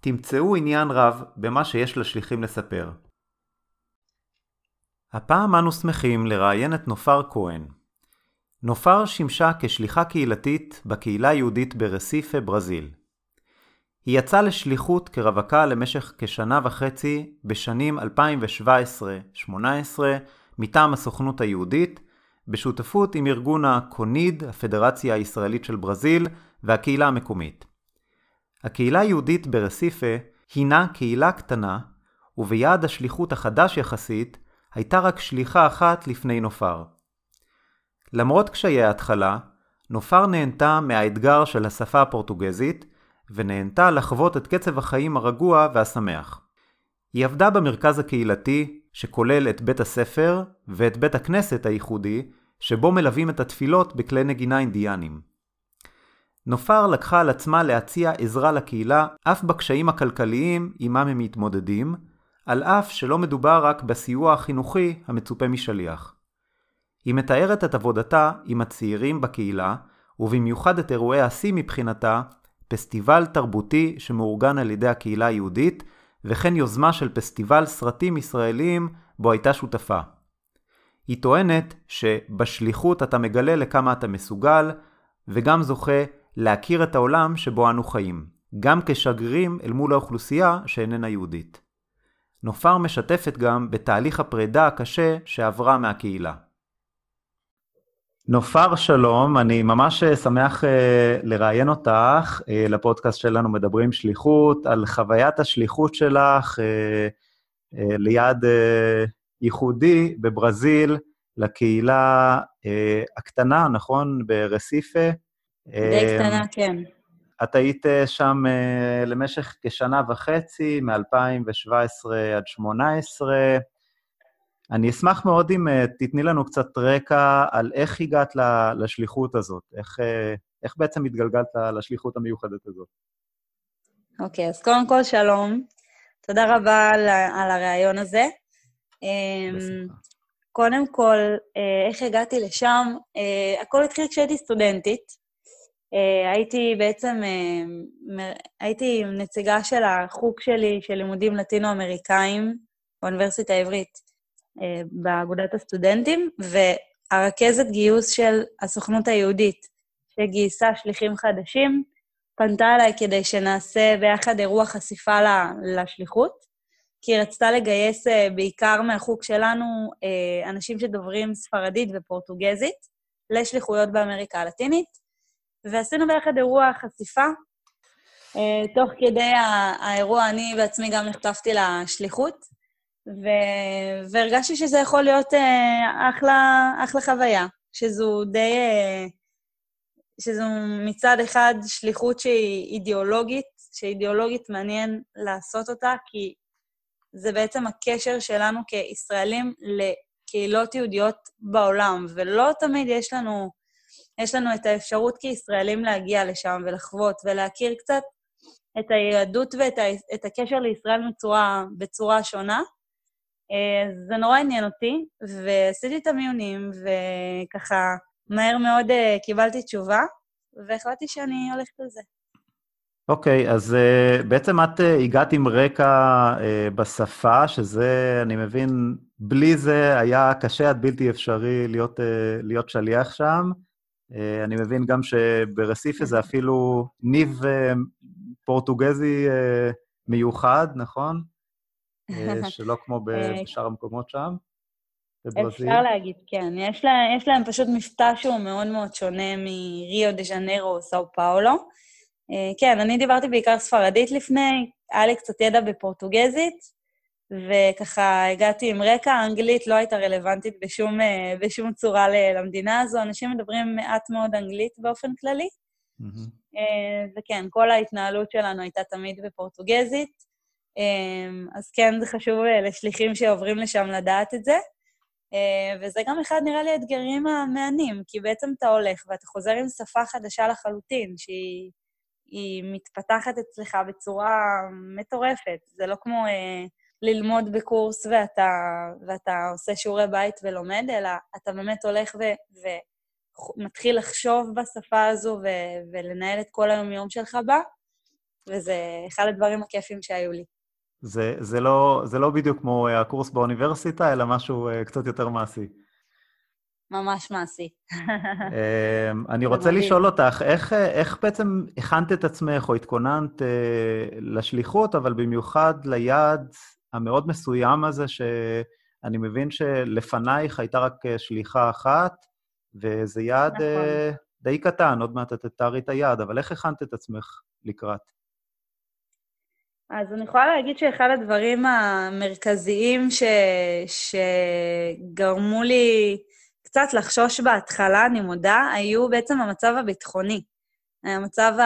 תמצאו עניין רב במה שיש לשליחים לספר. הפעם אנו שמחים לראיין את נופר כהן. נופר שימשה כשליחה קהילתית בקהילה היהודית ברסיפה, ברזיל. היא יצאה לשליחות כרווקה למשך כשנה וחצי בשנים 2017-2018 מטעם הסוכנות היהודית, בשותפות עם ארגון הקוניד, הפדרציה הישראלית של ברזיל, והקהילה המקומית. הקהילה היהודית ברסיפה הינה קהילה קטנה, וביעד השליחות החדש יחסית, הייתה רק שליחה אחת לפני נופר. למרות קשיי ההתחלה, נופר נהנתה מהאתגר של השפה הפורטוגזית, ונהנתה לחוות את קצב החיים הרגוע והשמח. היא עבדה במרכז הקהילתי, שכולל את בית הספר ואת בית הכנסת הייחודי, שבו מלווים את התפילות בכלי נגינה אינדיאנים. נופר לקחה על עצמה להציע עזרה לקהילה אף בקשיים הכלכליים עמם הם מתמודדים, על אף שלא מדובר רק בסיוע החינוכי המצופה משליח. היא מתארת את עבודתה עם הצעירים בקהילה, ובמיוחד את אירועי השיא מבחינתה, פסטיבל תרבותי שמאורגן על ידי הקהילה היהודית, וכן יוזמה של פסטיבל סרטים ישראליים בו הייתה שותפה. היא טוענת שבשליחות אתה מגלה לכמה אתה מסוגל, וגם זוכה להכיר את העולם שבו אנו חיים, גם כשגרירים אל מול האוכלוסייה שאיננה יהודית. נופר משתפת גם בתהליך הפרידה הקשה שעברה מהקהילה. נופר שלום, אני ממש שמח uh, לראיין אותך uh, לפודקאסט שלנו מדברים שליחות, על חוויית השליחות שלך uh, uh, ליד uh, ייחודי בברזיל, לקהילה uh, הקטנה, נכון? ברסיפה. די קטנה, כן. את היית אה, שם uh, למשך כשנה וחצי, מ-2017 עד 2018. אני אשמח מאוד אם תתני לנו קצת רקע על איך הגעת לשליחות הזאת, איך, איך בעצם התגלגלת לשליחות המיוחדת הזאת. אוקיי, okay, אז קודם כל, שלום. תודה רבה על, על הרעיון הזה. אמ, בשמחה. קודם כל, איך הגעתי לשם? הכל התחיל כשהייתי סטודנטית. אה, הייתי בעצם, אה, הייתי נציגה של החוג שלי של לימודים לטינו-אמריקאים באוניברסיטה העברית, אה, באגודת הסטודנטים, והרכזת גיוס של הסוכנות היהודית, שגייסה שליחים חדשים, פנתה אליי כדי שנעשה ביחד אירוע חשיפה לשליחות, כי היא רצתה לגייס בעיקר מהחוג שלנו אנשים שדוברים ספרדית ופורטוגזית לשליחויות באמריקה הלטינית. ועשינו ביחד אירוע חשיפה. Uh, תוך כדי האירוע אני בעצמי גם נחטפתי לשליחות, ו... והרגשתי שזה יכול להיות uh, אחלה, אחלה חוויה, שזו די... Uh, שזו מצד אחד שליחות שהיא אידיאולוגית, שאידיאולוגית מעניין לעשות אותה, כי זה בעצם הקשר שלנו כישראלים לקהילות יהודיות בעולם, ולא תמיד יש לנו יש לנו את האפשרות כישראלים להגיע לשם ולחוות ולהכיר קצת את היהדות ואת הקשר לישראל בצורה, בצורה שונה. אה, זה נורא עניין אותי, ועשיתי את המיונים, וככה מהר מאוד אה, קיבלתי תשובה, והחלטתי שאני הולכת על זה. אוקיי, okay, אז uh, בעצם את uh, הגעת עם רקע uh, בשפה, שזה, אני מבין, בלי זה היה קשה עד בלתי אפשרי להיות, uh, להיות שליח שם. Uh, אני מבין גם שברסיפה זה אפילו ניב uh, פורטוגזי uh, מיוחד, נכון? שלא כמו בשאר המקומות שם, בברזיל. אפשר להגיד, כן. יש, לה, יש להם פשוט מבטא שהוא מאוד מאוד שונה מריו דה ז'נרו או סאו פאולו. אה, כן, אני דיברתי בעיקר ספרדית לפני, היה לי קצת ידע בפורטוגזית, וככה הגעתי עם רקע, אנגלית לא הייתה רלוונטית בשום, אה, בשום צורה למדינה הזו, אנשים מדברים מעט מאוד אנגלית באופן כללי. Mm-hmm. וכן, כל ההתנהלות שלנו הייתה תמיד בפורטוגזית, אז כן, זה חשוב לשליחים שעוברים לשם לדעת את זה. וזה גם אחד, נראה לי, האתגרים המהנים, כי בעצם אתה הולך ואתה חוזר עם שפה חדשה לחלוטין, שהיא היא מתפתחת אצלך בצורה מטורפת. זה לא כמו אה, ללמוד בקורס ואתה, ואתה עושה שיעורי בית ולומד, אלא אתה באמת הולך ו, ומתחיל לחשוב בשפה הזו ו, ולנהל את כל היום-יום שלך בה, וזה אחד הדברים הכיפים שהיו לי. זה, זה, לא, זה לא בדיוק כמו הקורס באוניברסיטה, אלא משהו אה, קצת יותר מעשי. ממש מעשי. אמ, אני רוצה לשאול אותך, איך, איך בעצם הכנת את עצמך או התכוננת אה, לשליחות, אבל במיוחד ליעד המאוד מסוים הזה, שאני מבין שלפנייך הייתה רק אה, שליחה אחת, וזה יעד נכון. אה, די קטן, עוד מעט את תתארי את היעד, אבל איך הכנת את עצמך לקראת? אז אני יכולה להגיד שאחד הדברים המרכזיים ש... שגרמו לי קצת לחשוש בהתחלה, אני מודה, היו בעצם המצב הביטחוני. המצב, ה...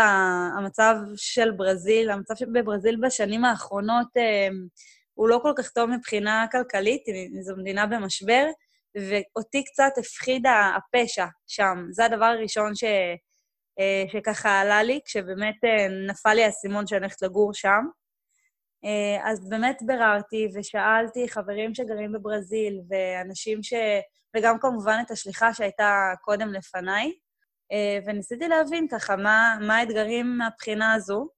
המצב של ברזיל, המצב בברזיל בשנים האחרונות אה, הוא לא כל כך טוב מבחינה כלכלית, זו מדינה במשבר, ואותי קצת הפחיד הפשע שם. זה הדבר הראשון ש... אה, שככה עלה לי, כשבאמת אה, נפל לי האסימון שאני הולכת לגור שם. אז באמת ביררתי ושאלתי חברים שגרים בברזיל ואנשים ש... וגם כמובן את השליחה שהייתה קודם לפניי, אה, וניסיתי להבין ככה מה, מה האתגרים מהבחינה הזו,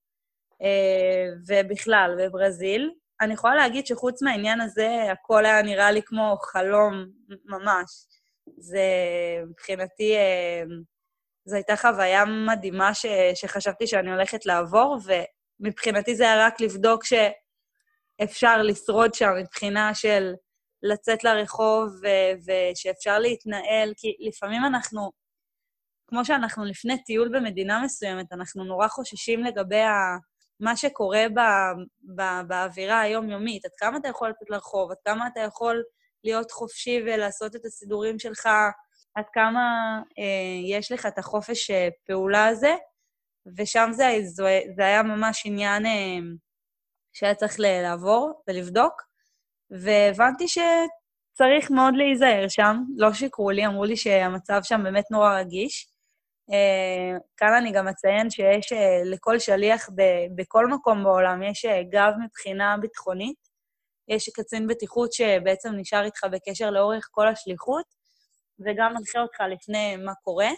אה, ובכלל, בברזיל. אני יכולה להגיד שחוץ מהעניין הזה, הכל היה נראה לי כמו חלום ממש. זה מבחינתי, אה, זו הייתה חוויה מדהימה ש, שחשבתי שאני הולכת לעבור, ומבחינתי זה היה רק לבדוק שאפשר לשרוד שם מבחינה של לצאת לרחוב ושאפשר להתנהל, כי לפעמים אנחנו, כמו שאנחנו לפני טיול במדינה מסוימת, אנחנו נורא חוששים לגבי ה... מה שקורה ב, ב, באווירה היומיומית, עד כמה אתה יכול לצאת לרחוב, עד כמה אתה יכול להיות חופשי ולעשות את הסידורים שלך, עד כמה אה, יש לך את החופש אה, פעולה הזה, ושם זה, זה, זה היה ממש עניין אה, שהיה צריך לעבור ולבדוק. והבנתי שצריך מאוד להיזהר שם. לא שיקרו לי, אמרו לי שהמצב שם באמת נורא רגיש. כאן אני גם אציין שיש uh, לכל שליח ב- בכל מקום בעולם, יש uh, גב מבחינה ביטחונית. יש קצין בטיחות שבעצם נשאר איתך בקשר לאורך כל השליחות, וגם מנחה אותך לפני מה קורה,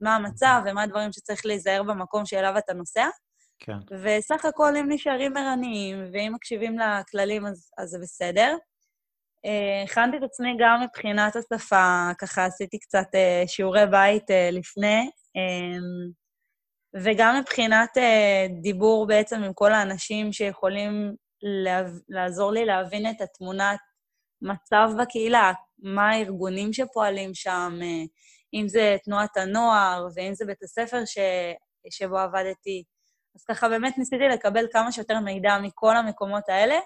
מה המצב ומה הדברים שצריך להיזהר במקום שאליו אתה נוסע. כן. וסך הכל, אם נשארים ערניים ואם מקשיבים לכללים, אז, אז זה בסדר. אה, הכנתי את עצמי גם מבחינת השפה, ככה עשיתי קצת uh, שיעורי בית uh, לפני, um, וגם מבחינת דיבור בעצם עם כל האנשים שיכולים לעזור לי להבין את התמונת מצב בקהילה, מה הארגונים שפועלים שם, אם זה תנועת הנוער ואם זה בית הספר ש, שבו עבדתי. אז ככה באמת ניסיתי לקבל כמה שיותר מידע מכל המקומות האלה,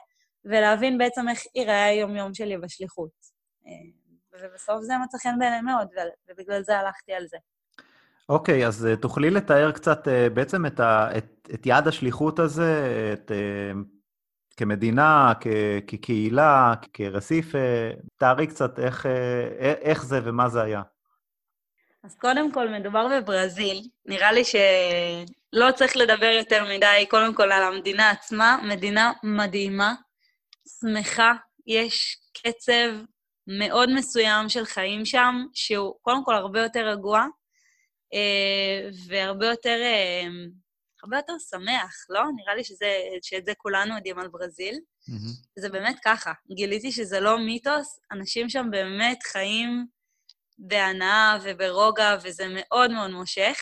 ולהבין בעצם איך ייראה היום-יום שלי בשליחות. אה, ובסוף זה מצא חן בעיניי מאוד, ובגלל זה הלכתי על זה. אוקיי, okay, אז uh, תוכלי לתאר קצת uh, בעצם את, ה, את, את יעד השליחות הזה, את, כמדינה, כ, כקהילה, כרסיף, תארי קצת איך, איך זה ומה זה היה. אז קודם כל, מדובר בברזיל. נראה לי שלא צריך לדבר יותר מדי, קודם כל, על המדינה עצמה. מדינה מדהימה, שמחה, יש קצב מאוד מסוים של חיים שם, שהוא קודם כל הרבה יותר רגוע, אה, והרבה יותר, אה, הרבה יותר שמח, לא? נראה לי שזה, שאת זה כולנו יודעים על ברזיל. Mm-hmm. זה באמת ככה. גיליתי שזה לא מיתוס, אנשים שם באמת חיים בהנאה וברוגע, וזה מאוד מאוד מושך.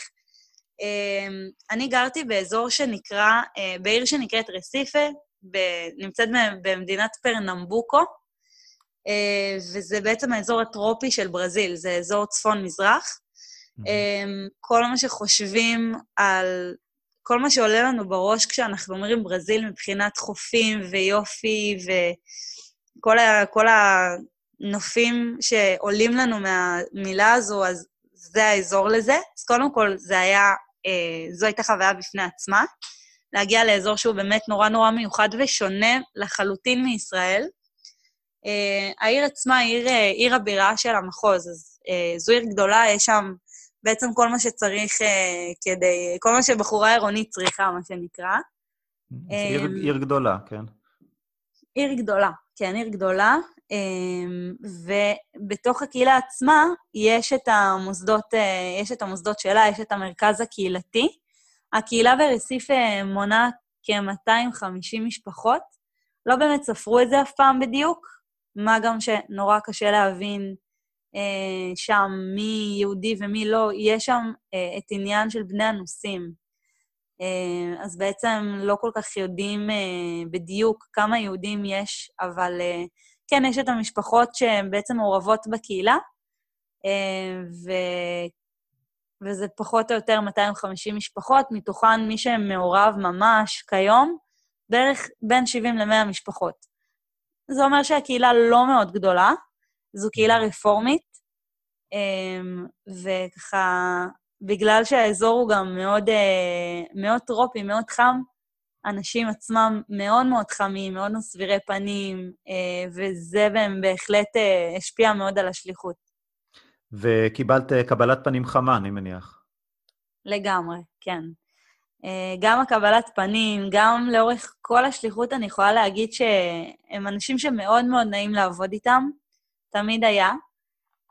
אמ, אני גרתי באזור שנקרא, אה, בעיר שנקראת רסיפה, נמצאת במדינת פרנמבוקו, אה, וזה בעצם האזור הטרופי של ברזיל, זה אזור צפון-מזרח. Mm-hmm. כל מה שחושבים על... כל מה שעולה לנו בראש כשאנחנו אומרים ברזיל מבחינת חופים ויופי וכל ה, כל הנופים שעולים לנו מהמילה הזו, אז זה האזור לזה. אז קודם כל, זה היה, אה, זו הייתה חוויה בפני עצמה, להגיע לאזור שהוא באמת נורא נורא מיוחד ושונה לחלוטין מישראל. אה, העיר עצמה היא עיר, אה, עיר הבירה של המחוז, אז אה, זו עיר גדולה, יש שם בעצם כל מה שצריך אה, כדי, כל מה שבחורה עירונית צריכה, מה שנקרא. עיר, אה, עיר גדולה, כן. עיר גדולה, כן, עיר גדולה. אמ, ובתוך הקהילה עצמה יש את המוסדות, אה, יש את המוסדות שלה, יש את המרכז הקהילתי. הקהילה ברסיף אה, מונה כ-250 משפחות. לא באמת ספרו את זה אף פעם בדיוק, מה גם שנורא קשה להבין אה, שם מי יהודי ומי לא. יש שם אה, את עניין של בני הנושאים. אה, אז בעצם לא כל כך יודעים אה, בדיוק כמה יהודים יש, אבל אה, כן, יש את המשפחות שהן בעצם מעורבות בקהילה, אה, ו... וזה פחות או יותר 250 משפחות, מתוכן מי שמעורב ממש כיום, בערך בין 70 ל-100 משפחות. זה אומר שהקהילה לא מאוד גדולה, זו קהילה רפורמית, אה, וככה, בגלל שהאזור הוא גם מאוד, אה, מאוד טרופי, מאוד חם, האנשים עצמם מאוד מאוד חמים, מאוד מסבירי פנים, אה, וזה בהחלט אה, השפיע מאוד על השליחות. וקיבלת אה, קבלת פנים חמה, אני מניח. לגמרי, כן. גם הקבלת פנים, גם לאורך כל השליחות, אני יכולה להגיד שהם אנשים שמאוד מאוד נעים לעבוד איתם, תמיד היה.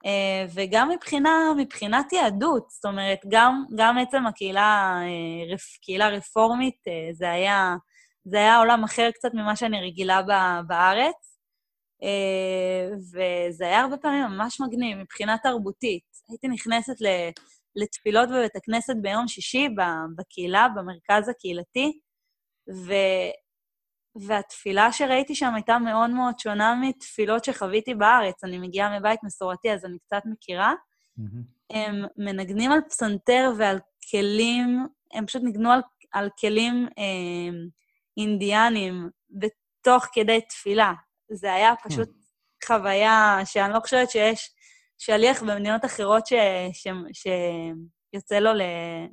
אה, וגם מבחינה, מבחינת יהדות, זאת אומרת, גם, גם עצם הקהילה, אה, קהילה רפורמית, אה, זה היה, זה היה עולם אחר קצת ממה שאני רגילה בארץ, וזה היה הרבה פעמים ממש מגניב מבחינה תרבותית. הייתי נכנסת לתפילות בבית הכנסת ביום שישי בקהילה, במרכז הקהילתי, ו... והתפילה שראיתי שם הייתה מאוד מאוד שונה מתפילות שחוויתי בארץ. אני מגיעה מבית מסורתי, אז אני קצת מכירה. Mm-hmm. הם מנגנים על פסנתר ועל כלים, הם פשוט ניגנו על, על כלים אה, אינדיאנים בתוך כדי תפילה. זה היה פשוט mm-hmm. חוויה שאני לא חושבת שיש שליח במדינות אחרות ש, ש, שיוצא לו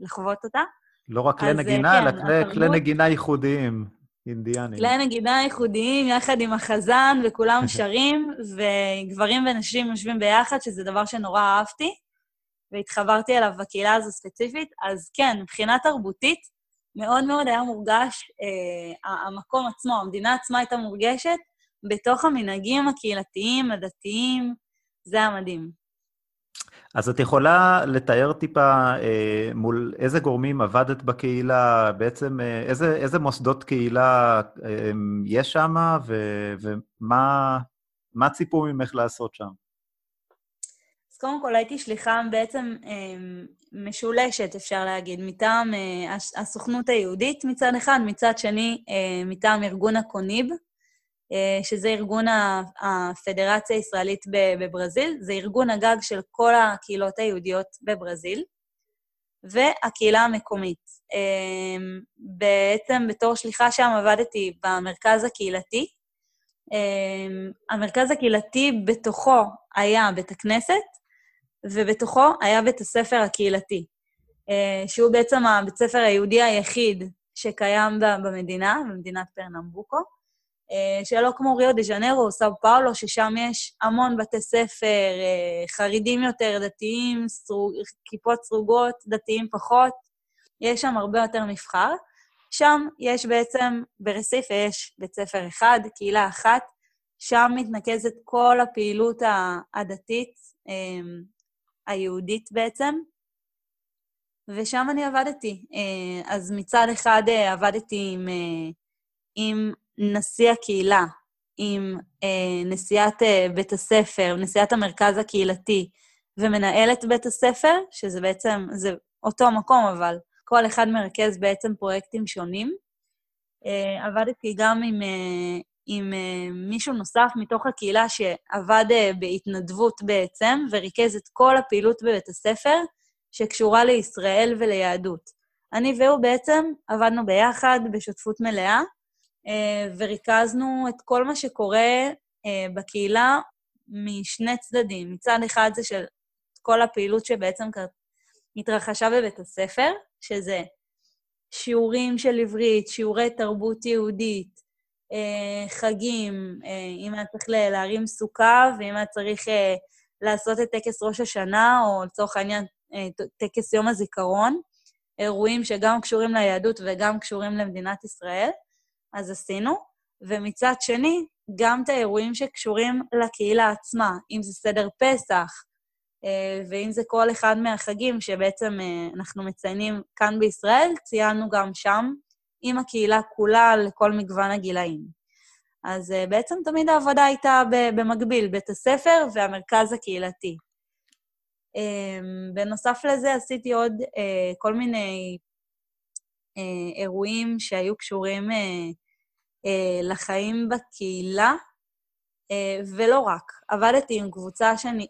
לחוות אותה. לא רק כלי נגינה, כן, אלא כלי, כלי נגינה ייחודיים. אינדיאנים. כלי נגינה ייחודיים יחד עם החזן, וכולם שרים, וגברים ונשים יושבים ביחד, שזה דבר שנורא אהבתי, והתחברתי אליו בקהילה הזו ספציפית. אז כן, מבחינה תרבותית, מאוד מאוד היה מורגש, אה, המקום עצמו, המדינה עצמה הייתה מורגשת בתוך המנהגים הקהילתיים, הדתיים, זה היה מדהים. אז את יכולה לתאר טיפה אה, מול איזה גורמים עבדת בקהילה, בעצם אה, איזה, איזה מוסדות קהילה אה, יש שם, ומה ציפו ממך לעשות שם? אז קודם כל הייתי שליחה בעצם אה, משולשת, אפשר להגיד, מטעם אה, הסוכנות היהודית מצד אחד, מצד שני אה, מטעם ארגון הקוניב, שזה ארגון הפדרציה הישראלית בברזיל, זה ארגון הגג של כל הקהילות היהודיות בברזיל, והקהילה המקומית. אה, בעצם בתור שליחה שם עבדתי במרכז הקהילתי. אה, המרכז הקהילתי בתוכו היה בית הכנסת, ובתוכו היה בית הספר הקהילתי, שהוא בעצם הבית הספר היהודי היחיד שקיים במדינה, במדינת פרנמבוקו. אה, שלא כמו ריו דה ז'נרו או סאו פאולו, ששם יש המון בתי ספר אה, חרדים יותר, דתיים, סרוג, כיפות סרוגות, דתיים פחות, יש שם הרבה יותר מבחר. שם יש בעצם, ברסיפה יש בית ספר אחד, קהילה אחת, שם מתנקזת כל הפעילות הדתית, אמ, היהודית בעצם, ושם אני עבדתי. אה, אז מצד אחד אה, עבדתי עם, אה, עם נשיא הקהילה, עם נשיאת בית הספר, נשיאת המרכז הקהילתי ומנהלת בית הספר, שזה בעצם, זה אותו מקום, אבל כל אחד מרכז בעצם פרויקטים שונים. עבדתי גם עם, עם מישהו נוסף מתוך הקהילה שעבד בהתנדבות בעצם, וריכז את כל הפעילות בבית הספר, שקשורה לישראל וליהדות. אני והוא בעצם עבדנו ביחד בשותפות מלאה, אה, וריכזנו את כל מה שקורה אה, בקהילה משני צדדים. מצד אחד זה של כל הפעילות שבעצם התרחשה בבית הספר, שזה שיעורים של עברית, שיעורי תרבות יהודית, אה, חגים, אם היה צריך להרים סוכה ואם היה צריך לעשות את טקס ראש השנה, או לצורך העניין אה, טקס יום הזיכרון, אירועים שגם קשורים ליהדות וגם קשורים למדינת ישראל, אז עשינו. ומצד שני, גם את האירועים שקשורים לקהילה עצמה, אם זה סדר פסח, אה, ואם זה כל אחד מהחגים שבעצם אה, אנחנו מציינים כאן בישראל, ציינו גם שם עם הקהילה כולה לכל מגוון הגילאים. אז בעצם תמיד העבודה הייתה במקביל, בית הספר והמרכז הקהילתי. בנוסף לזה עשיתי עוד אה, כל מיני אה, אירועים שהיו קשורים אה, לחיים בקהילה, ולא רק. עבדתי עם קבוצה שאני,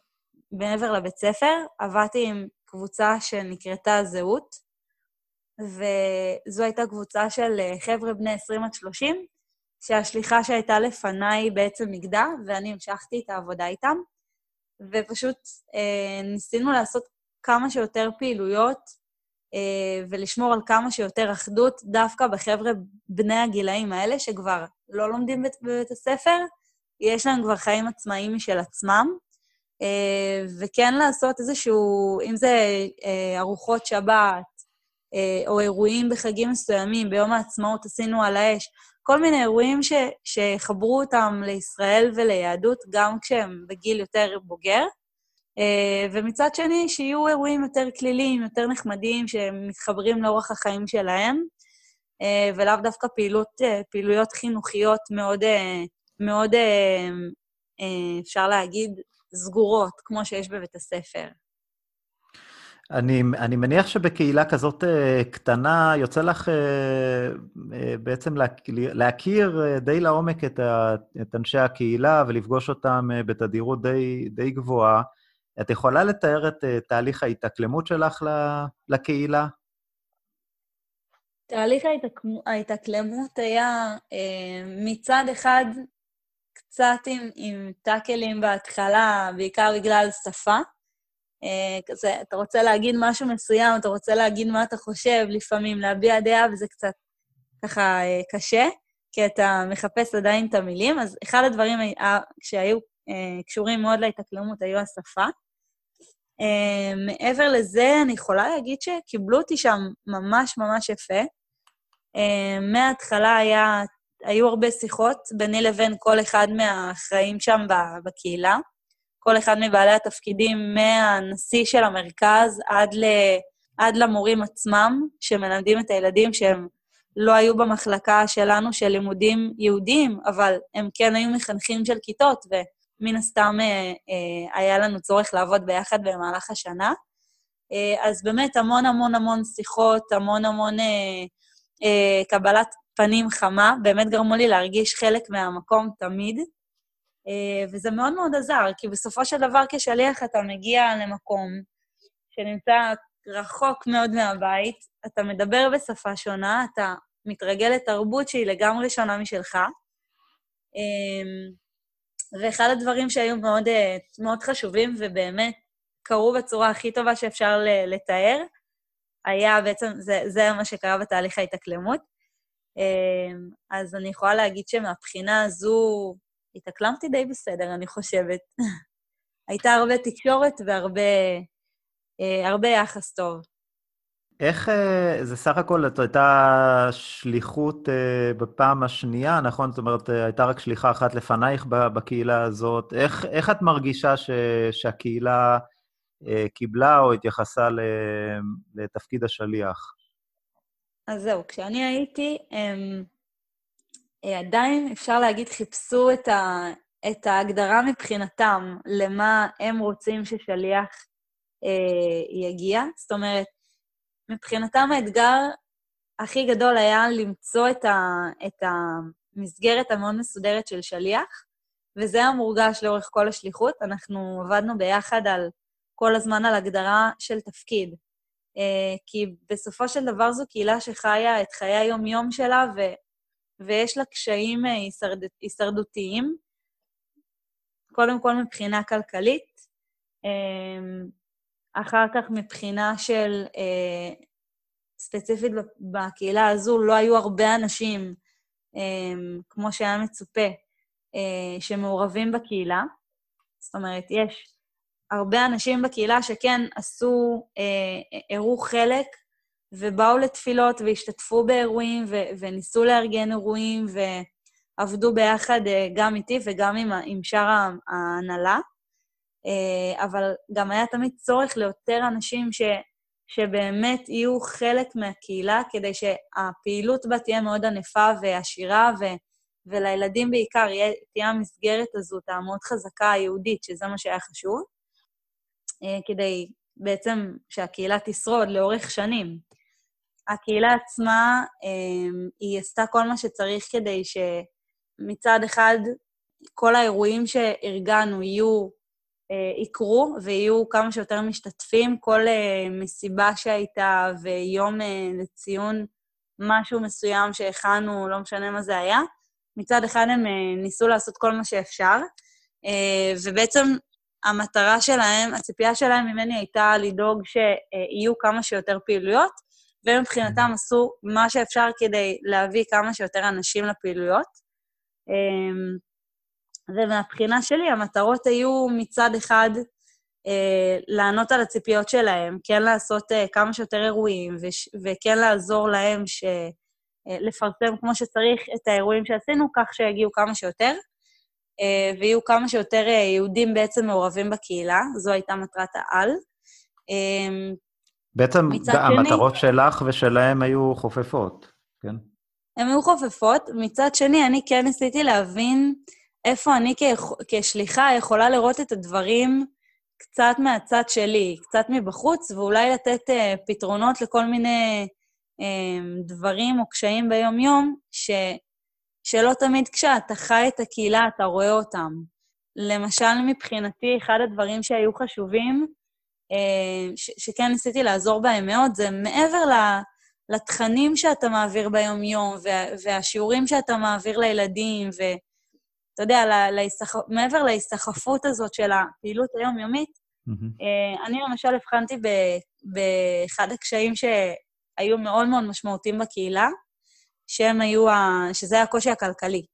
מעבר לבית ספר, עבדתי עם קבוצה שנקראתה זהות, וזו הייתה קבוצה של חבר'ה בני 20 עד 30, שהשליחה שהייתה לפניי בעצם נגדה, ואני המשכתי את העבודה איתם. ופשוט אה, ניסינו לעשות כמה שיותר פעילויות אה, ולשמור על כמה שיותר אחדות דווקא בחבר'ה בני הגילאים האלה, שכבר לא לומדים בבית, בבית הספר, יש להם כבר חיים עצמאיים משל עצמם, אה, וכן לעשות איזשהו, אם זה אה, ארוחות שבת, אה, או אירועים בחגים מסוימים, ביום העצמאות עשינו על האש, כל מיני אירועים ש, שחברו אותם לישראל וליהדות, גם כשהם בגיל יותר בוגר, אה, ומצד שני, שיהיו אירועים יותר כליליים, יותר נחמדים, שמתחברים לאורח החיים שלהם, אה, ולאו דווקא פעילות, אה, פעילויות חינוכיות מאוד, מאוד, אפשר להגיד, סגורות, כמו שיש בבית הספר. אני, אני מניח שבקהילה כזאת קטנה, יוצא לך בעצם לה, להכיר די לעומק את, אנשי הקהילה ולפגוש אותם בתדירות די, די גבוהה. את יכולה לתאר את uh, תהליך ההתאקלמות שלך לקהילה? תהליך ההתאקלמות היה uh, מצד אחד קצת עם, עם טאקלים בהתחלה, בעיקר בגלל שפה. אה, כזה, אתה רוצה להגיד משהו מסוים, אתה רוצה להגיד מה אתה חושב, לפעמים להביע דעה, וזה קצת ככה אה, קשה, כי אתה מחפש עדיין את המילים. אז אחד הדברים שהיו אה, קשורים מאוד להתאקלמות היו השפה. מעבר לזה, אני יכולה להגיד שקיבלו אותי שם ממש ממש יפה. מההתחלה היה, היו הרבה שיחות ביני לבין כל אחד מהאחראים שם בקהילה. כל אחד מבעלי התפקידים, מהנשיא של המרכז עד, ל, עד למורים עצמם, שמלמדים את הילדים שהם לא היו במחלקה שלנו של לימודים יהודיים, אבל הם כן היו מחנכים של כיתות, ומן הסתם אה, אה, היה לנו צורך לעבוד ביחד במהלך השנה. אה, אז באמת המון המון המון שיחות, המון המון קבלת פנים חמה, באמת גרמו לי להרגיש חלק מהמקום תמיד. וזה מאוד מאוד עזר, כי בסופו של דבר כשליח אתה מגיע למקום שנמצא רחוק מאוד מהבית, אתה מדבר בשפה שונה, אתה מתרגל לתרבות שהיא לגמרי שונה משלך. אה, ואחד הדברים שהיו מאוד, אה, מאוד חשובים, ובאמת קרו בצורה הכי טובה שאפשר לתאר, היה בעצם, זה, זה מה שקרה בתהליך ההתאקלמות. אז אני יכולה להגיד שמבחינה הזו, התאקלמתי די בסדר, אני חושבת. הייתה הרבה תקשורת והרבה אה, הרבה יחס טוב. איך, אה, זה סך הכל, זאת הייתה שליחות אה, בפעם השנייה, נכון? זאת אומרת, אה, הייתה רק שליחה אחת לפנייך בקהילה הזאת. איך, איך את מרגישה ש, שהקהילה קיבלה או התייחסה לתפקיד השליח? אז זהו, כשאני הייתי, הם, עדיין, אפשר להגיד, חיפשו את, ה, את ההגדרה מבחינתם למה הם רוצים ששליח אה, יגיע. זאת אומרת, מבחינתם האתגר הכי גדול היה למצוא את, ה, את המסגרת המאוד מסודרת של שליח, וזה היה מורגש לאורך כל השליחות. אנחנו עבדנו ביחד על, כל הזמן על הגדרה של תפקיד. אה, כי בסופו של דבר זו קהילה שחיה את חיי היום-יום שלה, ו, ויש לה קשיים אה, הישרד, הישרדותיים, קודם כל מבחינה כלכלית, אה, אחר כך מבחינה של, אה, ספציפית בקהילה הזו, לא היו הרבה אנשים, אה, כמו שהיה מצופה, אה, שמעורבים בקהילה. זאת אומרת, יש הרבה אנשים בקהילה שכן עשו, אה, הראו חלק ובאו לתפילות והשתתפו באירועים ו- וניסו לארגן אירועים ועבדו ביחד אה, גם איתי וגם עם, עם שאר ההנהלה. אה, אבל גם היה תמיד צורך ליותר אנשים ש, שבאמת יהיו חלק מהקהילה, כדי שהפעילות בה תהיה מאוד ענפה ועשירה, ו, ולילדים בעיקר תהיה המסגרת הזו, המאוד חזקה היהודית, שזה מה שהיה חשוב, אה, כדי בעצם שהקהילה תשרוד לאורך שנים. הקהילה עצמה, אה, היא עשתה כל מה שצריך כדי שמצד אחד כל האירועים שארגנו יהיו יקרו ויהיו כמה שיותר משתתפים. כל אה, מסיבה שהייתה ויום אה, לציון משהו מסוים שהכנו, לא משנה מה זה היה, מצד אחד הם ניסו לעשות כל מה שאפשר, ובעצם המטרה שלהם, הציפייה שלהם ממני הייתה לדאוג שיהיו כמה שיותר פעילויות, ומבחינתם עשו מה שאפשר כדי להביא כמה שיותר אנשים לפעילויות. ומהבחינה שלי המטרות היו מצד אחד אה, לענות על הציפיות שלהם, כן לעשות אה, כמה שיותר אירועים, וש, וכן לעזור להם ש, אה, לפרסם כמו שצריך את האירועים שעשינו, כך שיגיעו כמה שיותר, אה, ויהיו כמה שיותר אה, יהודים בעצם מעורבים בקהילה, זו הייתה מטרת העל. אה, בעצם המטרות שני, שלך ושלהם היו חופפות, כן? הן היו חופפות. מצד שני, אני כן ניסיתי להבין איפה אני כשליחה יכולה לראות את הדברים קצת מהצד שלי, קצת מבחוץ, ואולי לתת uh, פתרונות לכל מיני uh, דברים או קשיים ביום-יום, ש, שלא תמיד כשאתה חי את הקהילה אתה רואה אותם. למשל, מבחינתי, אחד הדברים שהיו חשובים, uh, ש, שכן ניסיתי לעזור בהם מאוד, זה מעבר. לתכנים שאתה מעביר ביום-יום, וה, והשיעורים שאתה מעביר לילדים, ו, אתה יודע, להיסח... מעבר להיסחפות הזאת של הפעילות היומיומית, mm-hmm. אני למשל הבחנתי ב... באחד הקשיים שהיו מאוד מאוד משמעותיים בקהילה, שהם היו, ה... שזה היה הקושי הכלכלי.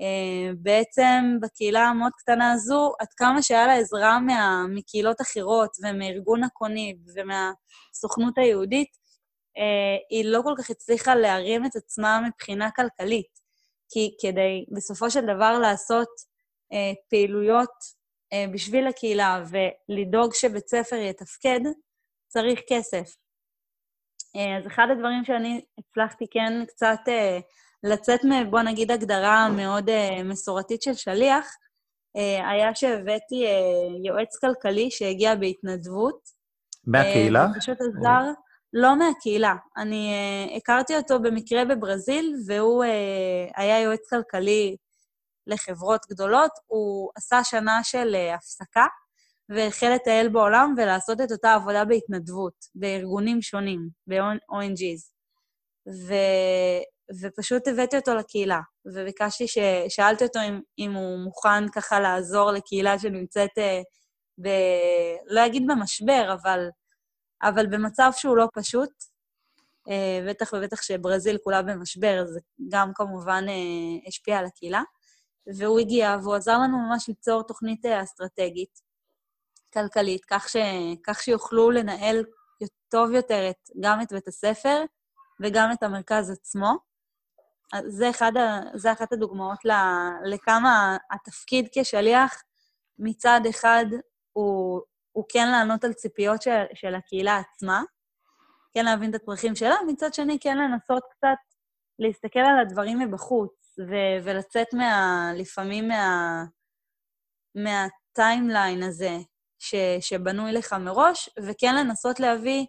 אה, בעצם בקהילה המאוד קטנה הזו, עד כמה שהיה לה עזרה מה... מקהילות אחרות ומארגון הקוניב ומהסוכנות היהודית, אה, היא לא כל כך הצליחה להרים את עצמה מבחינה כלכלית. כי כדי בסופו של דבר לעשות אה, פעילויות אה, בשביל הקהילה ולדאוג שבית ספר יתפקד, צריך כסף. אה, אז אחד הדברים שאני הצלחתי כן קצת אה, לצאת מ... בוא נגיד, הגדרה מאוד אה, מסורתית של שליח, אה, היה שהבאתי אה, יועץ כלכלי שהגיע בהתנדבות. מהקהילה? אה, פשוט עזר... לא מהקהילה. אני uh, הכרתי אותו במקרה בברזיל, והוא uh, היה יועץ כלכלי לחברות גדולות. הוא עשה שנה של uh, הפסקה והחל לטייל בעולם ולעשות את אותה עבודה בהתנדבות, בארגונים שונים, ב-ONGs. ו... ופשוט הבאתי אותו לקהילה, וביקשתי, ש... שאלתי אותו אם, אם הוא מוכן ככה לעזור לקהילה שנמצאת, ב... לא אגיד במשבר, אבל אבל במצב שהוא לא פשוט, אה, בטח ובטח שברזיל כולה במשבר, זה גם כמובן אה, השפיע על הקהילה. והוא הגיע והוא עזר לנו ממש ליצור תוכנית אה, אסטרטגית, כלכלית, כך, ש, כך שיוכלו לנהל טוב יותר את, גם את בית הספר וגם את המרכז עצמו. זה, אחד ה, זה אחת הדוגמאות ל, לכמה התפקיד כשליח, מצד אחד הוא, הוא כן לענות על ציפיות של, של הקהילה עצמה, כן להבין את הצרכים שלה, מצד שני כן לנסות קצת להסתכל על הדברים מבחוץ, ו- ולצאת מה... לפעמים מה... מהטיימליין הזה ש- שבנוי לך מראש, וכן לנסות להביא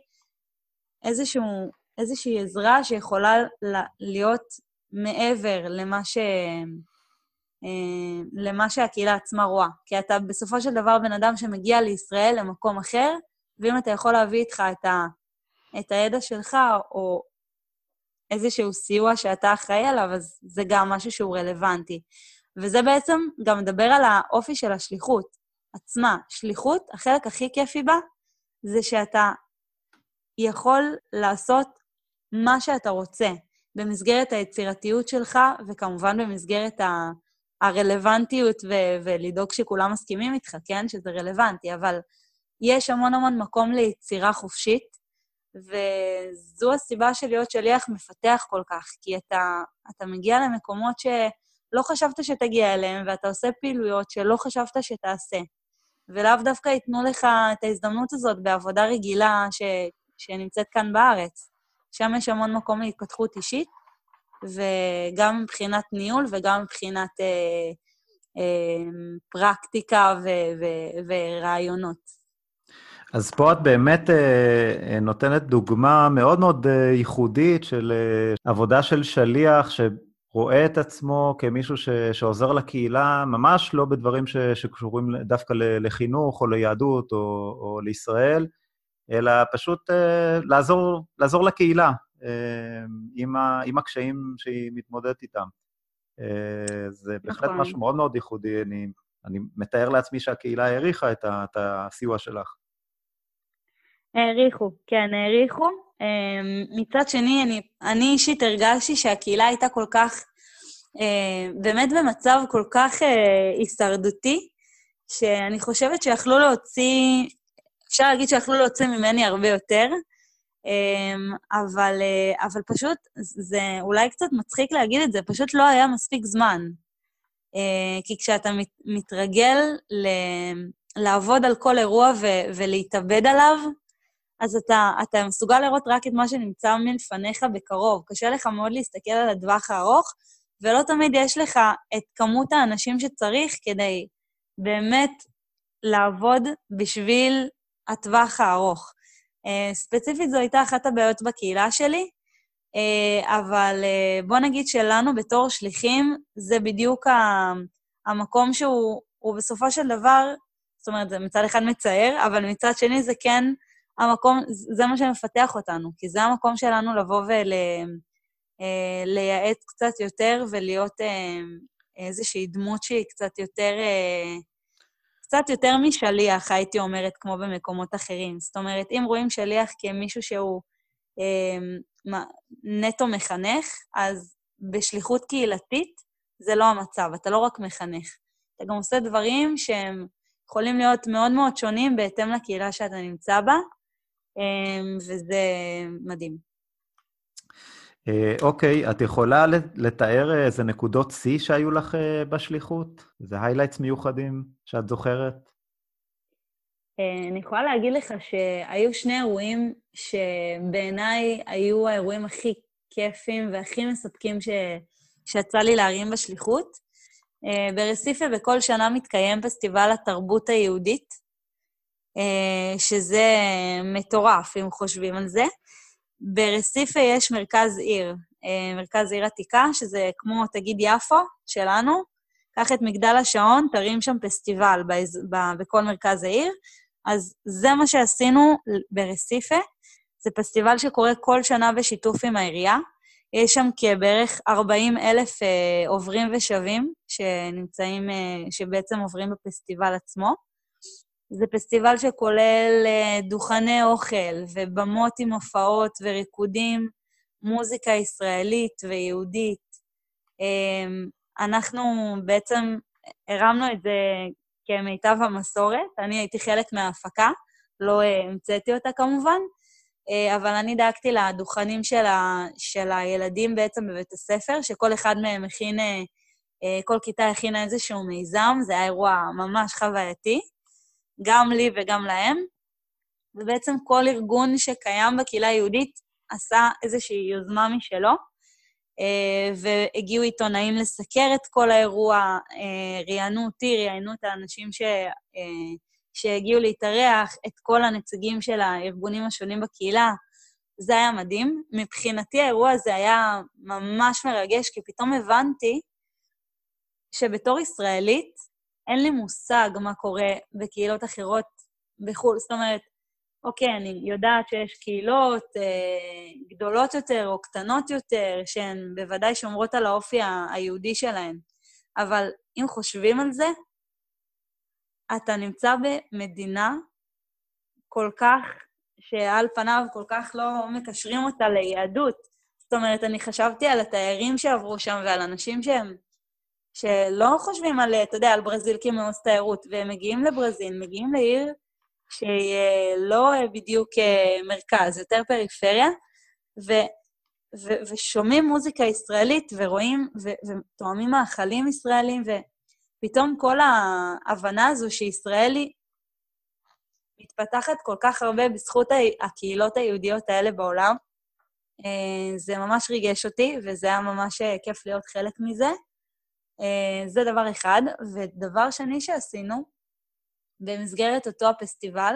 איזשהו, איזושהי עזרה שיכולה להיות מעבר למה, ש... אה, למה שהקהילה עצמה רואה. כי אתה בסופו של דבר בן אדם שמגיע לישראל, למקום אחר, ואם אתה יכול להביא איתך את, ה... את הידע שלך, או איזשהו סיוע שאתה אחראי עליו, אז זה גם משהו שהוא רלוונטי. וזה בעצם גם מדבר על האופי של השליחות עצמה. שליחות, החלק הכי כיפי בה, זה שאתה יכול לעשות מה שאתה רוצה במסגרת היצירתיות שלך, וכמובן במסגרת ה... הרלוונטיות ו- ולדאוג שכולם מסכימים איתך, כן? שזה רלוונטי, אבל יש המון המון מקום ליצירה חופשית, וזו הסיבה של להיות שליח מפתח כל כך, כי אתה, אתה מגיע למקומות שלא חשבת שתגיע אליהם, ואתה עושה פעילויות שלא חשבת שתעשה. ולאו דווקא ייתנו לך את ההזדמנות הזאת בעבודה רגילה ש, שנמצאת כאן בארץ. שם יש המון מקום להתפתחות אישית, וגם מבחינת ניהול וגם מבחינת אה, אה, פרקטיקה ו- ו- ורעיונות. אז פה את באמת אה, נותנת דוגמה מאוד מאוד אה, ייחודית של אה, עבודה של שליח שרואה את עצמו כמישהו ש, שעוזר לקהילה, ממש לא בדברים ש, שקשורים דווקא לחינוך או ליהדות או, או לישראל, אלא פשוט אה, לעזור, לעזור לקהילה עם, ה, עם הקשיים שהיא מתמודדת איתם. אה, זה בהחלט נכון. משהו מאוד מאוד ייחודי. אני, אני מתאר לעצמי שהקהילה העריכה את, ה, את הסיוע שלך. העריכו, כן, העריכו. אמ, מצד שני, אני, אני אישית הרגשתי שהקהילה הייתה כל כך, אה, באמת במצב כל כך אה, הישרדותי, שאני חושבת שיכלו להוציא, אפשר להגיד שיכלו להוציא ממני הרבה יותר, אמ, אבל, אה, אבל פשוט, זה אולי קצת מצחיק להגיד את זה, פשוט לא היה מספיק זמן. כי כשאתה מתרגל ל... לעבוד על כל אירוע ו- ולהתאבד עליו, אז אתה, אתה מסוגל לראות רק את מה שנמצא מלפניך בקרוב. קשה לך מאוד להסתכל על הטווח הארוך, ולא תמיד יש לך את כמות האנשים שצריך כדי באמת לעבוד בשביל הטווח הארוך. Uh, ספציפית זו הייתה אחת הבעיות בקהילה שלי, uh, אבל uh, בוא נגיד שלנו בתור שליחים, זה בדיוק המקום שהוא בסופו של דבר, זאת אומרת, זה מצד אחד מצער, אבל מצד שני זה כן המקום, זה מה שמפתח אותנו, כי זה המקום שלנו לבוא ולייעץ אה, קצת יותר ולהיות אה, איזושהי דמות שהיא קצת יותר, אה, קצת יותר משליח, הייתי אומרת, כמו במקומות אחרים. זאת אומרת, אם רואים שליח כמישהו שהוא נטו מחנך, אז בשליחות קהילתית זה לא המצב, אתה לא רק מחנך. אתה גם עושה דברים שהם יכולים להיות מאוד מאוד שונים בהתאם לקהילה שאתה נמצא בה, אמ, וזה מדהים. אה, אוקיי, את יכולה לתאר איזה נקודות שיא שהיו לך אה, בשליחות? איזה highlights מיוחדים שאת זוכרת? אה, אני יכולה להגיד לך שהיו שני אירועים שבעיניי היו האירועים הכי כיפים והכי מספקים ש... שיצא לי להרים בשליחות. ברסיפה בכל שנה מתקיים פסטיבל התרבות היהודית, אה, שזה מטורף, אם חושבים על זה. ברסיפה יש מרכז עיר, אה, מרכז עיר עתיקה, שזה כמו, תגיד, יפו שלנו. קח את מגדל השעון, תרים שם פסטיבל באז, ב, בכל מרכז העיר. אז זה מה שעשינו ברסיפה. זה פסטיבל שקורה כל שנה בשיתוף עם העירייה. יש שם כבערך 40 אלף אה, עוברים ושבים שנמצאים, אה, שבעצם עוברים בפסטיבל עצמו. זה פסטיבל שכולל אה, דוכני אוכל ובמות עם הופעות וריקודים, מוזיקה ישראלית ויהודית. אמ, אנחנו בעצם הרמנו את זה כמיטב המסורת. אני הייתי חלק מההפקה, לא אה, המצאתי אותה כמובן, אה, אבל אני דאגתי לדוכנים של, ה, של הילדים בעצם בבית הספר, שכל אחד מהם הכין, כל כיתה הכינה איזשהו מיזם, זה היה אירוע ממש חווייתי, גם לי וגם להם. ובעצם כל ארגון שקיים בקהילה היהודית עשה איזושהי יוזמה משלו, והגיעו עיתונאים לסקר את כל האירוע, ראיינו אותי, ראיינו את האנשים ש... שהגיעו להתארח, את כל הנציגים של הארגונים השונים בקהילה. זה היה מדהים. מבחינתי האירוע הזה היה ממש מרגש, כי פתאום הבנתי שבתור ישראלית אין לי מושג מה קורה בקהילות אחרות בחו"ל. זאת אומרת, אוקיי, אני יודעת שיש קהילות אה, גדולות יותר או קטנות יותר, שהן בוודאי שומרות על האופי היהודי שלהן, אבל אם חושבים על זה, אתה נמצא במדינה כל כך, שעל פניו כל כך לא מקשרים אותה ליהדות. זאת אומרת, אני חשבתי על התיירים שעברו שם ועל אנשים שהם, שלא חושבים על, אתה יודע, על ברזיל כמאוס תיירות, והם מגיעים לברזיל, מגיעים לעיר שהיא אה, לא בדיוק אה, מרכז, יותר פריפריה, ו, ו, ושומעים מוזיקה ישראלית ורואים, ותואמים מאכלים ישראלים, ו... פתאום כל ההבנה הזו שישראל היא מתפתחת כל כך הרבה בזכות הקהילות היהודיות האלה בעולם, אה, זה ממש ריגש אותי, וזה היה ממש אה, כיף להיות חלק מזה. אה, זה דבר אחד. ודבר שני שעשינו, במסגרת אותו הפסטיבל,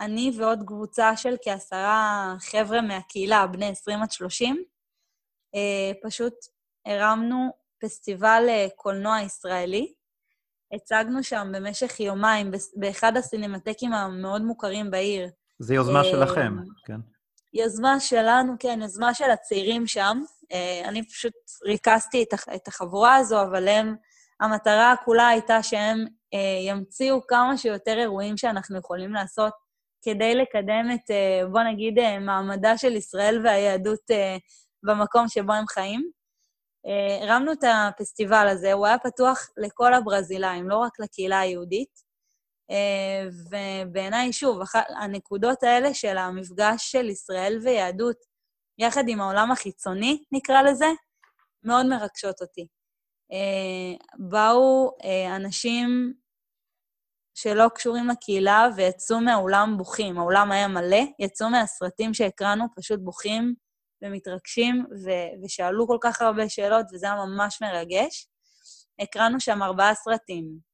אני ועוד קבוצה של כעשרה חבר'ה מהקהילה, בני 20 עד 30, פשוט הרמנו פסטיבל אה, קולנוע ישראלי. הצגנו שם במשך יומיים באחד הסינמטקים המאוד מוכרים בעיר. זה יוזמה שלכם, כן. יוזמה שלנו, כן, יוזמה של הצעירים שם. אה, אני פשוט ריכזתי את החבורה הזו, אבל הם, המטרה כולה הייתה שהם אה, ימציאו כמה שיותר אירועים שאנחנו יכולים לעשות כדי לקדם את, בוא נגיד, מעמדה של ישראל והיהדות במקום שבו הם חיים. אה, הרמנו את הפסטיבל הזה, הוא היה פתוח לכל הברזילאים, לא רק לקהילה היהודית. אה, ובעיניי, שוב, הנקודות האלה של המפגש של ישראל ויהדות, יחד עם העולם החיצוני, נקרא לזה, מאוד מרגשות אותי. אה, באו אנשים שלא קשורים לקהילה ויצאו מהאולם בוכים. האולם היה מלא, יצאו מהסרטים שהקראנו פשוט בוכים ומתרגשים, ו- ושאלו כל כך הרבה שאלות, וזה היה ממש מרגש. הקראנו שם ארבעה סרטים,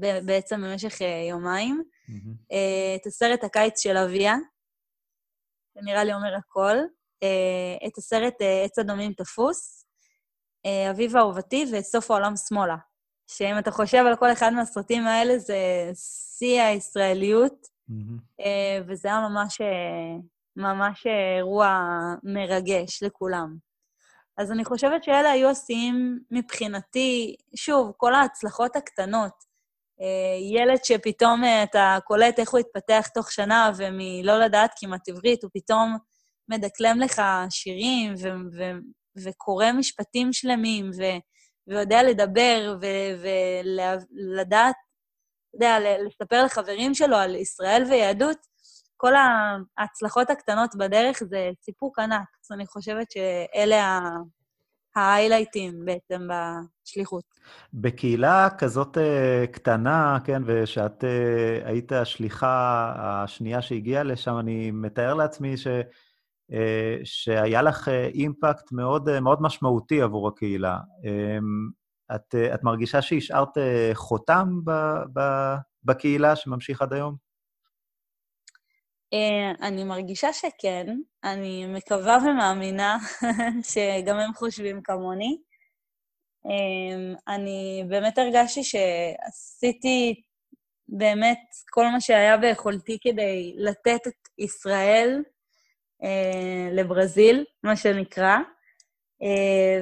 בעצם במשך uh, יומיים. Mm-hmm. Uh, את הסרט הקיץ של אביה, זה נראה לי אומר הכל, uh, את הסרט עץ אדומים תפוס, אביב אהובתי וסוף העולם שמאלה. שאם אתה חושב על כל אחד מהסרטים האלה, זה שיא הישראליות, mm-hmm. וזה היה ממש ממש אה, אירוע מרגש לכולם. אז אני חושבת שאלה היו השיאים מבחינתי, שוב, כל ההצלחות הקטנות. אה, ילד שפתאום אה, אתה קולט איך הוא התפתח תוך שנה, ומלא לדעת כמעט עברית, הוא פתאום מדקלם לך שירים ו- ו- וקורא משפטים שלמים, ו- ויודע לדבר ולדעת, אתה יודע, לספר לחברים שלו על ישראל ויהדות, כל ההצלחות הקטנות בדרך זה סיפוק ענק. אז אני חושבת שאלה ההיילייטים בעצם בשליחות. בקהילה כזאת uh, קטנה, כן, ושאת uh, היית השליחה השנייה שהגיעה לשם, אני מתאר לעצמי ש, uh, שהיה לך אימפקט מאוד, מאוד משמעותי עבור הקהילה. Um, את, את מרגישה שהשארת חותם ב, ב, בקהילה שממשיך עד היום? אה, אני מרגישה שכן, אני מקווה ומאמינה שגם הם חושבים כמוני. אה, אני באמת הרגשתי שעשיתי באמת כל מה שהיה ביכולתי כדי לתת את ישראל אה, לברזיל, מה שנקרא.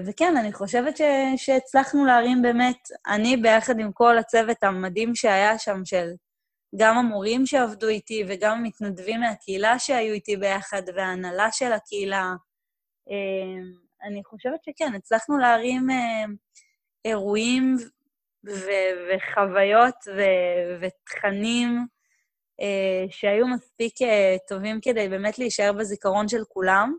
וכן, אני חושבת שהצלחנו להרים באמת, אני ביחד עם כל הצוות המדהים שהיה שם, של גם המורים שעבדו איתי וגם המתנדבים מהקהילה שהיו איתי ביחד וההנהלה של הקהילה. אמ, אני חושבת שכן, הצלחנו להרים אמ, אירועים ו- וחוויות ו- ותכנים אה, שהיו מספיק אה, טובים כדי באמת להישאר בזיכרון של כולם.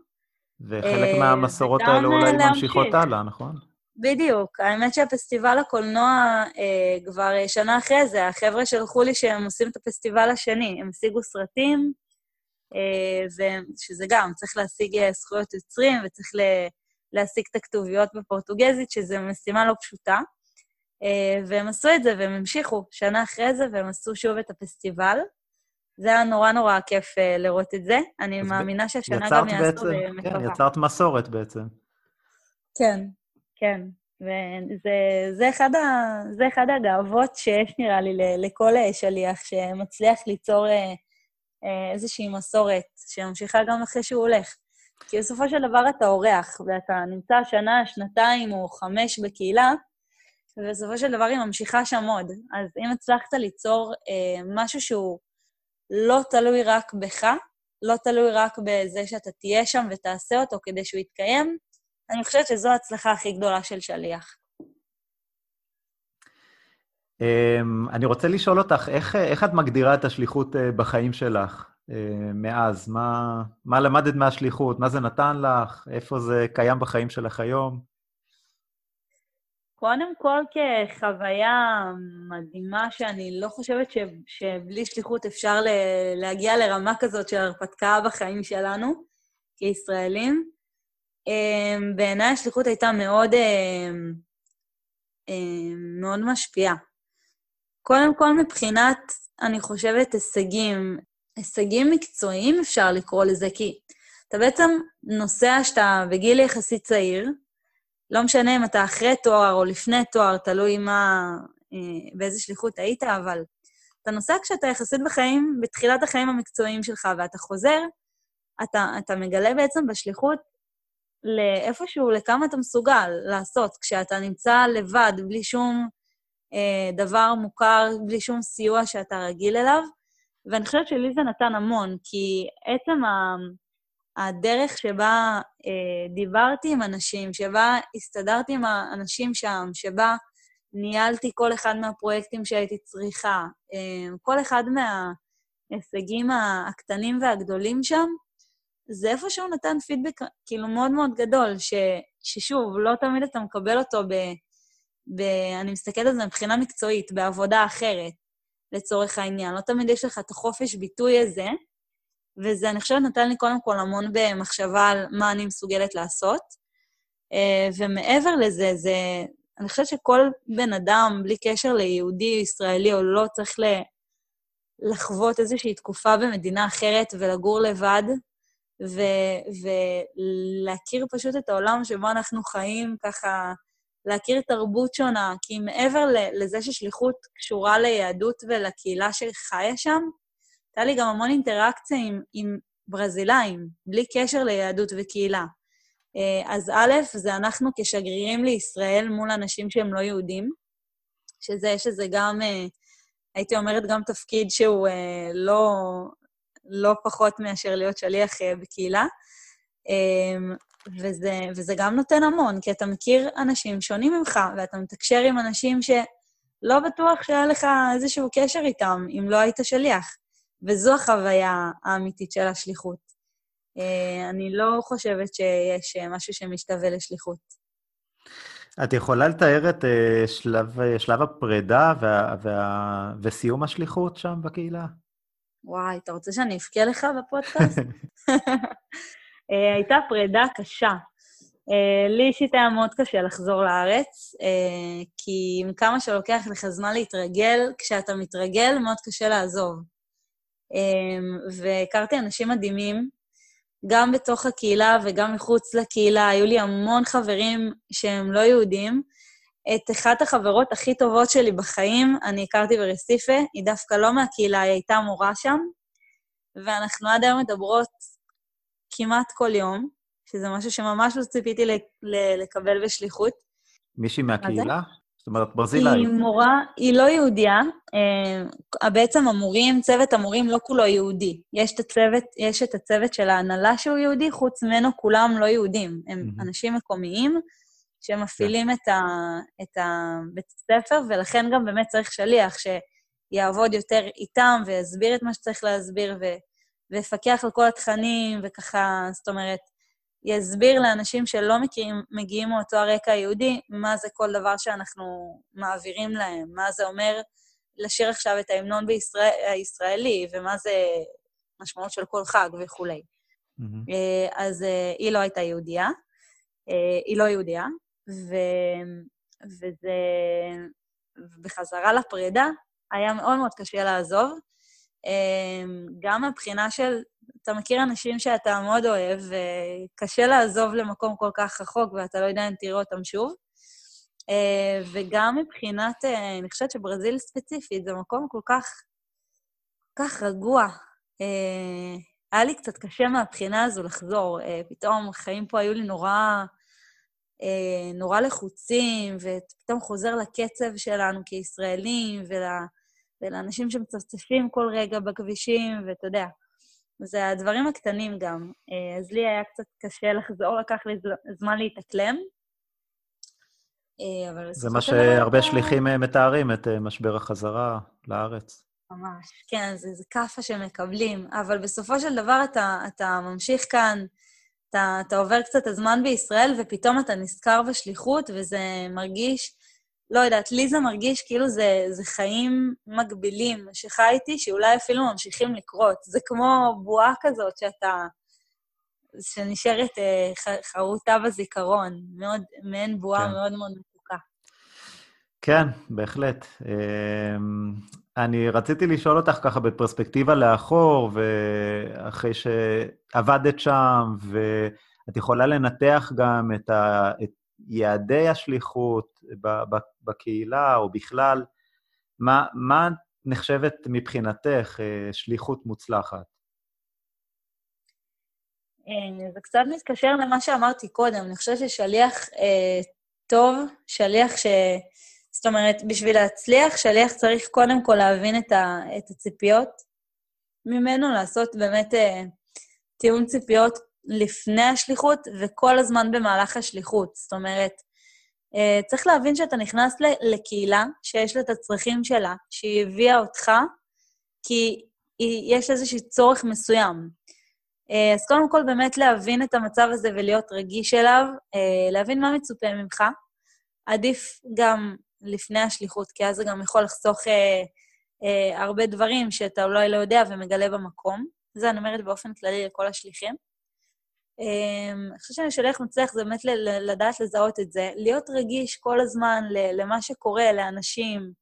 וחלק אה, מהמסורות האלה אולי ממשיכות הלאה, נכון? בדיוק. האמת שהפסטיבל הקולנוע אה, כבר שנה אחרי זה, החבר'ה שלחו לי שהם עושים את הפסטיבל השני. הם השיגו סרטים, אה, שזה גם, צריך להשיג זכויות יוצרים וצריך להשיג את הכתוביות בפורטוגזית, שזו משימה לא פשוטה. אה, והם עשו את זה, והם המשיכו שנה אחרי זה, והם עשו שוב את הפסטיבל. זה היה נורא נורא כיף uh, לראות את זה. אני מאמינה שהשנה גם יעשו ומקווה. כן, יצרת מסורת בעצם. כן, כן. וזה אחד, ה, אחד הגאוות שיש, נראה לי, לכל אה, שליח, שמצליח ליצור אה, אה, איזושהי מסורת שממשיכה גם אחרי שהוא הולך. כי בסופו של דבר אתה אורח, ואתה נמצא שנה, שנתיים או חמש בקהילה, ובסופו של דבר היא ממשיכה שם עוד. אז אם הצלחת ליצור אה, משהו שהוא לא תלוי רק בך, לא תלוי רק בזה שאתה תהיה שם ותעשה אותו כדי שהוא יתקיים, אני חושבת שזו ההצלחה הכי גדולה של שליח. Um, אני רוצה לשאול אותך, איך, איך את מגדירה את השליחות uh, בחיים שלך uh, מאז? מה, מה למדת מהשליחות? מה זה נתן לך? איפה זה קיים בחיים שלך היום? קודם כל כחוויה מדהימה, שאני לא חושבת ש, שבלי שליחות אפשר ל, להגיע לרמה כזאת של הרפתקה בחיים שלנו, כישראלים. אמ, בעיניי השליחות הייתה מאוד, אמ, אמ, מאוד משפיעה. קודם כל, מבחינת, אני חושבת, הישגים, הישגים מקצועיים אפשר לקרוא לזה, כי אתה בעצם נוסע שאתה בגיל יחסית צעיר, לא משנה אם אתה אחרי תואר או לפני תואר, תלוי מה, אה, באיזה שליחות היית, אבל אתה נוסע כשאתה יחסית בחיים, בתחילת החיים המקצועיים שלך, ואתה חוזר, אתה, אתה מגלה בעצם בשליחות לאיפשהו, לכמה אתה מסוגל לעשות כשאתה נמצא לבד, בלי שום אה, דבר מוכר, בלי שום סיוע שאתה רגיל אליו. ואני חושבת שלי זה נתן המון, כי עצם ה... הדרך שבה אה, דיברתי עם אנשים, שבה הסתדרתי עם האנשים שם, שבה ניהלתי כל אחד מהפרויקטים שהייתי צריכה, אה, כל אחד מההישגים הקטנים והגדולים שם, זה איפשהו נתן פידבק כאילו מאוד מאוד גדול, ש, ששוב, לא תמיד אתה מקבל אותו ב... ב אני מסתכלת על זה מבחינה מקצועית, בעבודה אחרת, לצורך העניין. לא תמיד יש לך את החופש ביטוי הזה, וזה, אני חושבת, נתן לי קודם כל המון במחשבה על מה אני מסוגלת לעשות. אה, ומעבר לזה, זה, אני חושבת שכל בן אדם, בלי קשר ליהודי, ישראלי או לא, צריך ל... לחוות איזושהי תקופה במדינה אחרת ולגור לבד, ו- ולהכיר פשוט את העולם שבו אנחנו חיים, ככה, להכיר תרבות שונה, כי מעבר לזה ששליחות קשורה ליהדות ולקהילה שחיה שם, הייתה לי גם המון אינטראקציה עם, עם ברזילאים, בלי קשר ליהדות וקהילה. אה, אז א', זה אנחנו כשגרירים לישראל מול אנשים שהם לא יהודים, שזה, שזה גם, אה, הייתי אומרת, גם תפקיד שהוא אה, לא, לא פחות מאשר להיות שליח בקהילה. וזה, וזה גם נותן המון, כי אתה מכיר אנשים שונים ממך, ואתה מתקשר עם אנשים שלא בטוח שהיה לך איזשהו קשר איתם, אם לא היית שליח. וזו החוויה האמיתית של השליחות. אה, אני לא חושבת שיש משהו שמשתווה לשליחות. את יכולה לתאר את שלב, שלב הפרידה וה, וה, וסיום השליחות שם בקהילה? וואי, אתה רוצה שאני אבכה לך בפודקאסט? אה, הייתה פרידה קשה. לי אישית היה מאוד קשה לחזור לארץ, כי עם כמה שלוקח לך זמן להתרגל, כשאתה מתרגל, מאוד קשה לעזוב. והכרתי אנשים מדהימים, גם בתוך הקהילה וגם מחוץ לקהילה. היו לי המון חברים שהם לא יהודים. את אחת החברות הכי טובות שלי בחיים אני הכרתי ברסיפה, היא דווקא לא מהקהילה, היא הייתה מורה שם, ואנחנו עד היום מדברות כמעט כל יום, שזה משהו שממש לא ציפיתי לקבל בשליחות. מישהי מהקהילה? זאת אומרת, ברזילאית. היא מורה, היא לא יהודייה. אה, בעצם המורים, צוות המורים לא כולו יהודי. יש את הצוות, יש את הצוות של ההנהלה שהוא יהודי, חוץ ממנו כולם לא יהודים. הם mm-hmm. אנשים מקומיים שמפעילים. את, ה, את הבית ספר, ולכן גם באמת צריך שליח, ש, יעבוד יותר איתם ויסביר את מה שצריך להסביר ו, ויפקח על כל התכנים, וככה, זאת אומרת, יסביר לאנשים שלא מכירים, מגיעים מאותו הרקע היהודי, מה זה כל דבר שאנחנו מעבירים להם, מה זה אומר לשיר עכשיו את ההמנון בישראל, הישראלי, ומה זה משמעות של כל חג וכולי. Mm-hmm. אז אה, היא לא הייתה יהודייה, אה, היא לא יהודייה, ו... וזה... בחזרה לפרידה, היה מאוד מאוד קשה לעזוב. גם מבחינה של, אתה מכיר אנשים שאתה מאוד אוהב, וקשה לעזוב למקום כל כך רחוק ואתה לא יודע אם תראה אותם שוב. וגם מבחינת, אני חושבת שברזיל ספציפית זה מקום כל כך, כל כך רגוע. היה לי קצת קשה מהבחינה הזו לחזור. פתאום החיים פה היו לי נורא... אה, נורא לחוצים, ופתאום חוזר לקצב שלנו כישראלים, ול, ולאנשים שמצפצפים כל רגע בכבישים, ואתה יודע, זה הדברים הקטנים גם. אה, אז לי היה קצת קשה לחזור, לקח לי זמן להתאקלם. אה, זה מה שהרבה שליחים מתארים, את משבר החזרה לארץ. ממש, כן, זה, זה כאפה שמקבלים, אבל בסופו של דבר אתה, אתה ממשיך כאן, אתה, אתה עובר קצת הזמן בישראל, ופתאום אתה נזכר בשליחות, וזה מרגיש, לא יודעת, לי זה מרגיש כאילו זה, זה חיים מקבילים שחייתי, שאולי אפילו ממשיכים לקרות. זה כמו בועה כזאת שאתה... שנשארת אה, חרוטה בזיכרון, מאוד, מעין בועה כן. מאוד מאוד מתוקה. כן, בהחלט. אני רציתי לשאול אותך ככה בפרספקטיבה לאחור, ואחרי שעבדת שם, ואת יכולה לנתח גם את, ה, את יעדי השליחות בקהילה או בכלל, מה, מה נחשבת מבחינתך אה, שליחות מוצלחת? אה, זה קצת מתקשר למה שאמרתי קודם. אני חושבת ששליח אה, טוב, שליח ש... זאת אומרת, בשביל להצליח, שליח צריך קודם כל להבין את, ה, את הציפיות ממנו, לעשות באמת אה, תיאום ציפיות לפני השליחות וכל הזמן במהלך השליחות. זאת אומרת, אה, צריך להבין שאתה נכנס לקהילה שיש לה את הצרכים שלה, שהיא הביאה אותך, כי היא, יש איזשהו צורך מסוים. אה, אז קודם כל, באמת להבין את המצב הזה ולהיות רגיש אליו, אה, להבין מה מצופה ממך. עדיף גם לפני השליחות, כי אז זה גם יכול לחסוך אה, אה, הרבה דברים שאתה אולי לא יודע ומגלה במקום. זה אני אומרת באופן כללי לכל השליחים. אה, אני חושבת שאני שליח מצליח זה באמת לדעת לזהות את זה, להיות רגיש כל הזמן למה שקורה, לאנשים,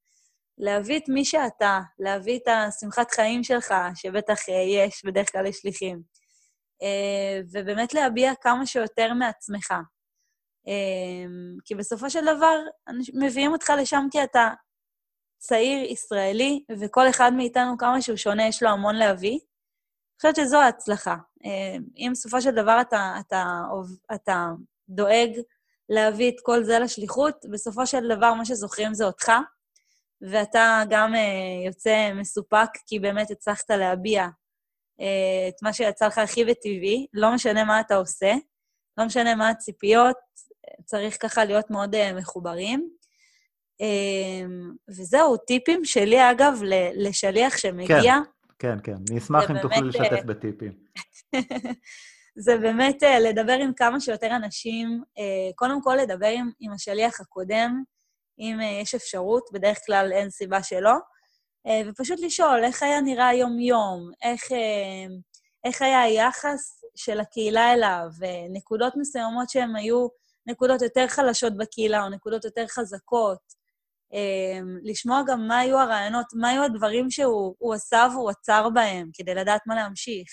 להביא את מי שאתה, להביא את השמחת חיים שלך, שבטח אה, יש בדרך כלל לשליחים, אה, ובאמת להביע כמה שיותר מעצמך. אמ, כי בסופו של דבר, מביאים אותך לשם כי אתה צעיר ישראלי, וכל אחד מאיתנו, כמה שהוא שונה, יש לו המון להביא. אני חושבת שזו ההצלחה. אמ, אם בסופו של דבר אתה, אתה, אתה דואג להביא את כל זה לשליחות, בסופו של דבר מה שזוכרים זה אותך, ואתה גם uh, יוצא מסופק, כי באמת הצלחת להביע uh, את מה שיצא לך הכי וטבעי, לא משנה מה אתה עושה, לא משנה מה הציפיות, צריך ככה להיות מאוד uh, מחוברים. Um, וזהו, טיפים שלי, אגב, לשליח שמגיע. כן, כן, כן. אני אשמח אם תוכלו לשתף uh, בטיפים. זה באמת uh, לדבר עם כמה שיותר אנשים, uh, קודם כל לדבר עם, עם השליח הקודם, אם uh, יש אפשרות, בדרך כלל אין סיבה שלא, uh, ופשוט לשאול איך היה נראה היום-יום, איך, uh, איך היה היחס של הקהילה אליו, ונקודות מסוימות שהן היו נקודות יותר חלשות בקהילה או נקודות יותר חזקות. אמ, לשמוע גם מה היו הרעיונות, מה היו הדברים שהוא עשה והוא עצר בהם, כדי לדעת מה להמשיך,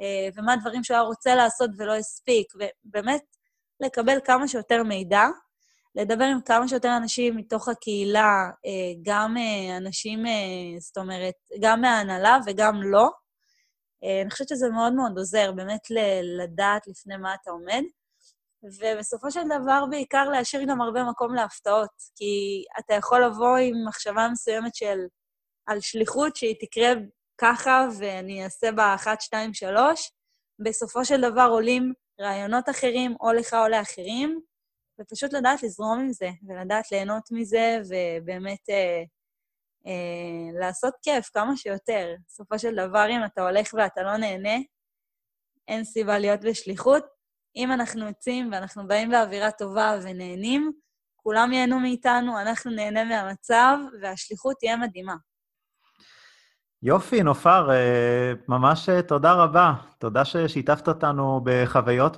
אה, ומה הדברים שהוא היה רוצה לעשות ולא הספיק, ובאמת לקבל כמה שיותר מידע, לדבר עם כמה שיותר אנשים מתוך הקהילה, אה, גם אה, אנשים, זאת אומרת, גם מההנהלה וגם לא. אני חושבת שזה מאוד מאוד עוזר, באמת לדעת לפני מה אתה עומד. ובסופו של דבר בעיקר להשאיר גם הרבה מקום להפתעות, כי אתה יכול לבוא עם מחשבה מסוימת של על שליחות שהיא תקרה ככה ואני אעשה בה אחת, שתיים, שלוש, בסופו של דבר עולים רעיונות אחרים, או לך או לאחרים, ופשוט לדעת לזרום עם זה, ולדעת ליהנות מזה, ובאמת אה, אה, לעשות כיף כמה שיותר. בסופו של דבר, אם אתה הולך ואתה לא נהנה, אין סיבה להיות בשליחות. אם אנחנו יוצאים ואנחנו באים באווירה טובה ונהנים, כולם ייהנו מאיתנו, אנחנו נהנה מהמצב, והשליחות תהיה מדהימה. יופי, נופר, אה, ממש אה, תודה רבה. תודה ששיתפת אותנו בחוויות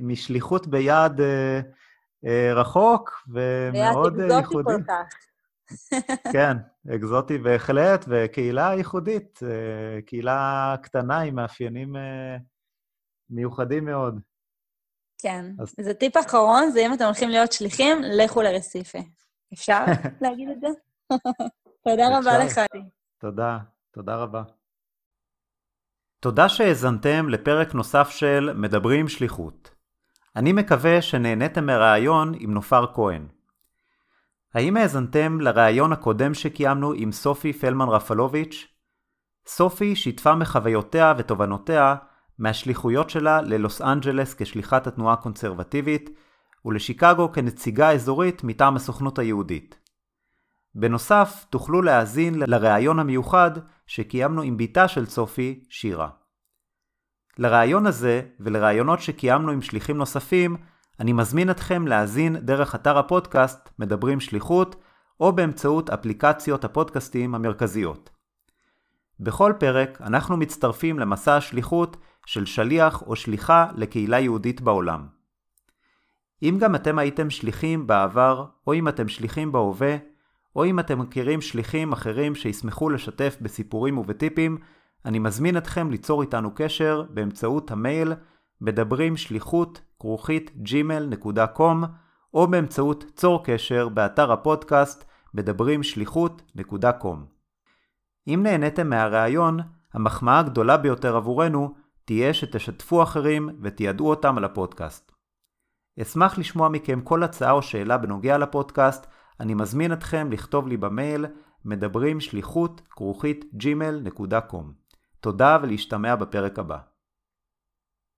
משליחות ביעד אה, רחוק ומאוד ייחודי. ביעד אקזוטי כל כך. כן, אקזוטי בהחלט, וקהילה ייחודית, קהילה קטנה עם מאפיינים מיוחדים מאוד. כן. אז... זה טיפ אחרון, זה אם אתם הולכים להיות שליחים, לכו לרסיפה. אפשר להגיד את זה? תודה רבה לך. תודה. תודה רבה. תודה שהאזנתם לפרק נוסף של מדברים שליחות. אני מקווה שנהניתם מראיון עם נופר כהן. האם האזנתם לראיון הקודם שקיימנו עם סופי פלמן רפלוביץ'? סופי שיתפה מחוויותיה ותובנותיה מהשליחויות שלה ללוס אנג'לס כשליחת התנועה הקונסרבטיבית ולשיקגו כנציגה אזורית מטעם הסוכנות היהודית. בנוסף, תוכלו להאזין לראיון המיוחד שקיימנו עם בתה של צופי, שירה. לראיון הזה ולראיונות שקיימנו עם שליחים נוספים, אני מזמין אתכם להאזין דרך אתר הפודקאסט מדברים שליחות, או באמצעות אפליקציות הפודקאסטים המרכזיות. בכל פרק אנחנו מצטרפים למסע השליחות של שליח או שליחה לקהילה יהודית בעולם. אם גם אתם הייתם שליחים בעבר, או אם אתם שליחים בהווה, או אם אתם מכירים שליחים אחרים שישמחו לשתף בסיפורים ובטיפים, אני מזמין אתכם ליצור איתנו קשר באמצעות המייל מדברים שליחות כרוכית gmail.com או באמצעות צור קשר באתר הפודקאסט מדברים שליחות.com. אם נהניתם מהרעיון, המחמאה הגדולה ביותר עבורנו תהיה שתשתפו אחרים ותיעדו אותם על הפודקאסט. אשמח לשמוע מכם כל הצעה או שאלה בנוגע לפודקאסט אני מזמין אתכם לכתוב לי במייל מדברים שליחות כרוכית gmail.com. תודה ולהשתמע בפרק הבא.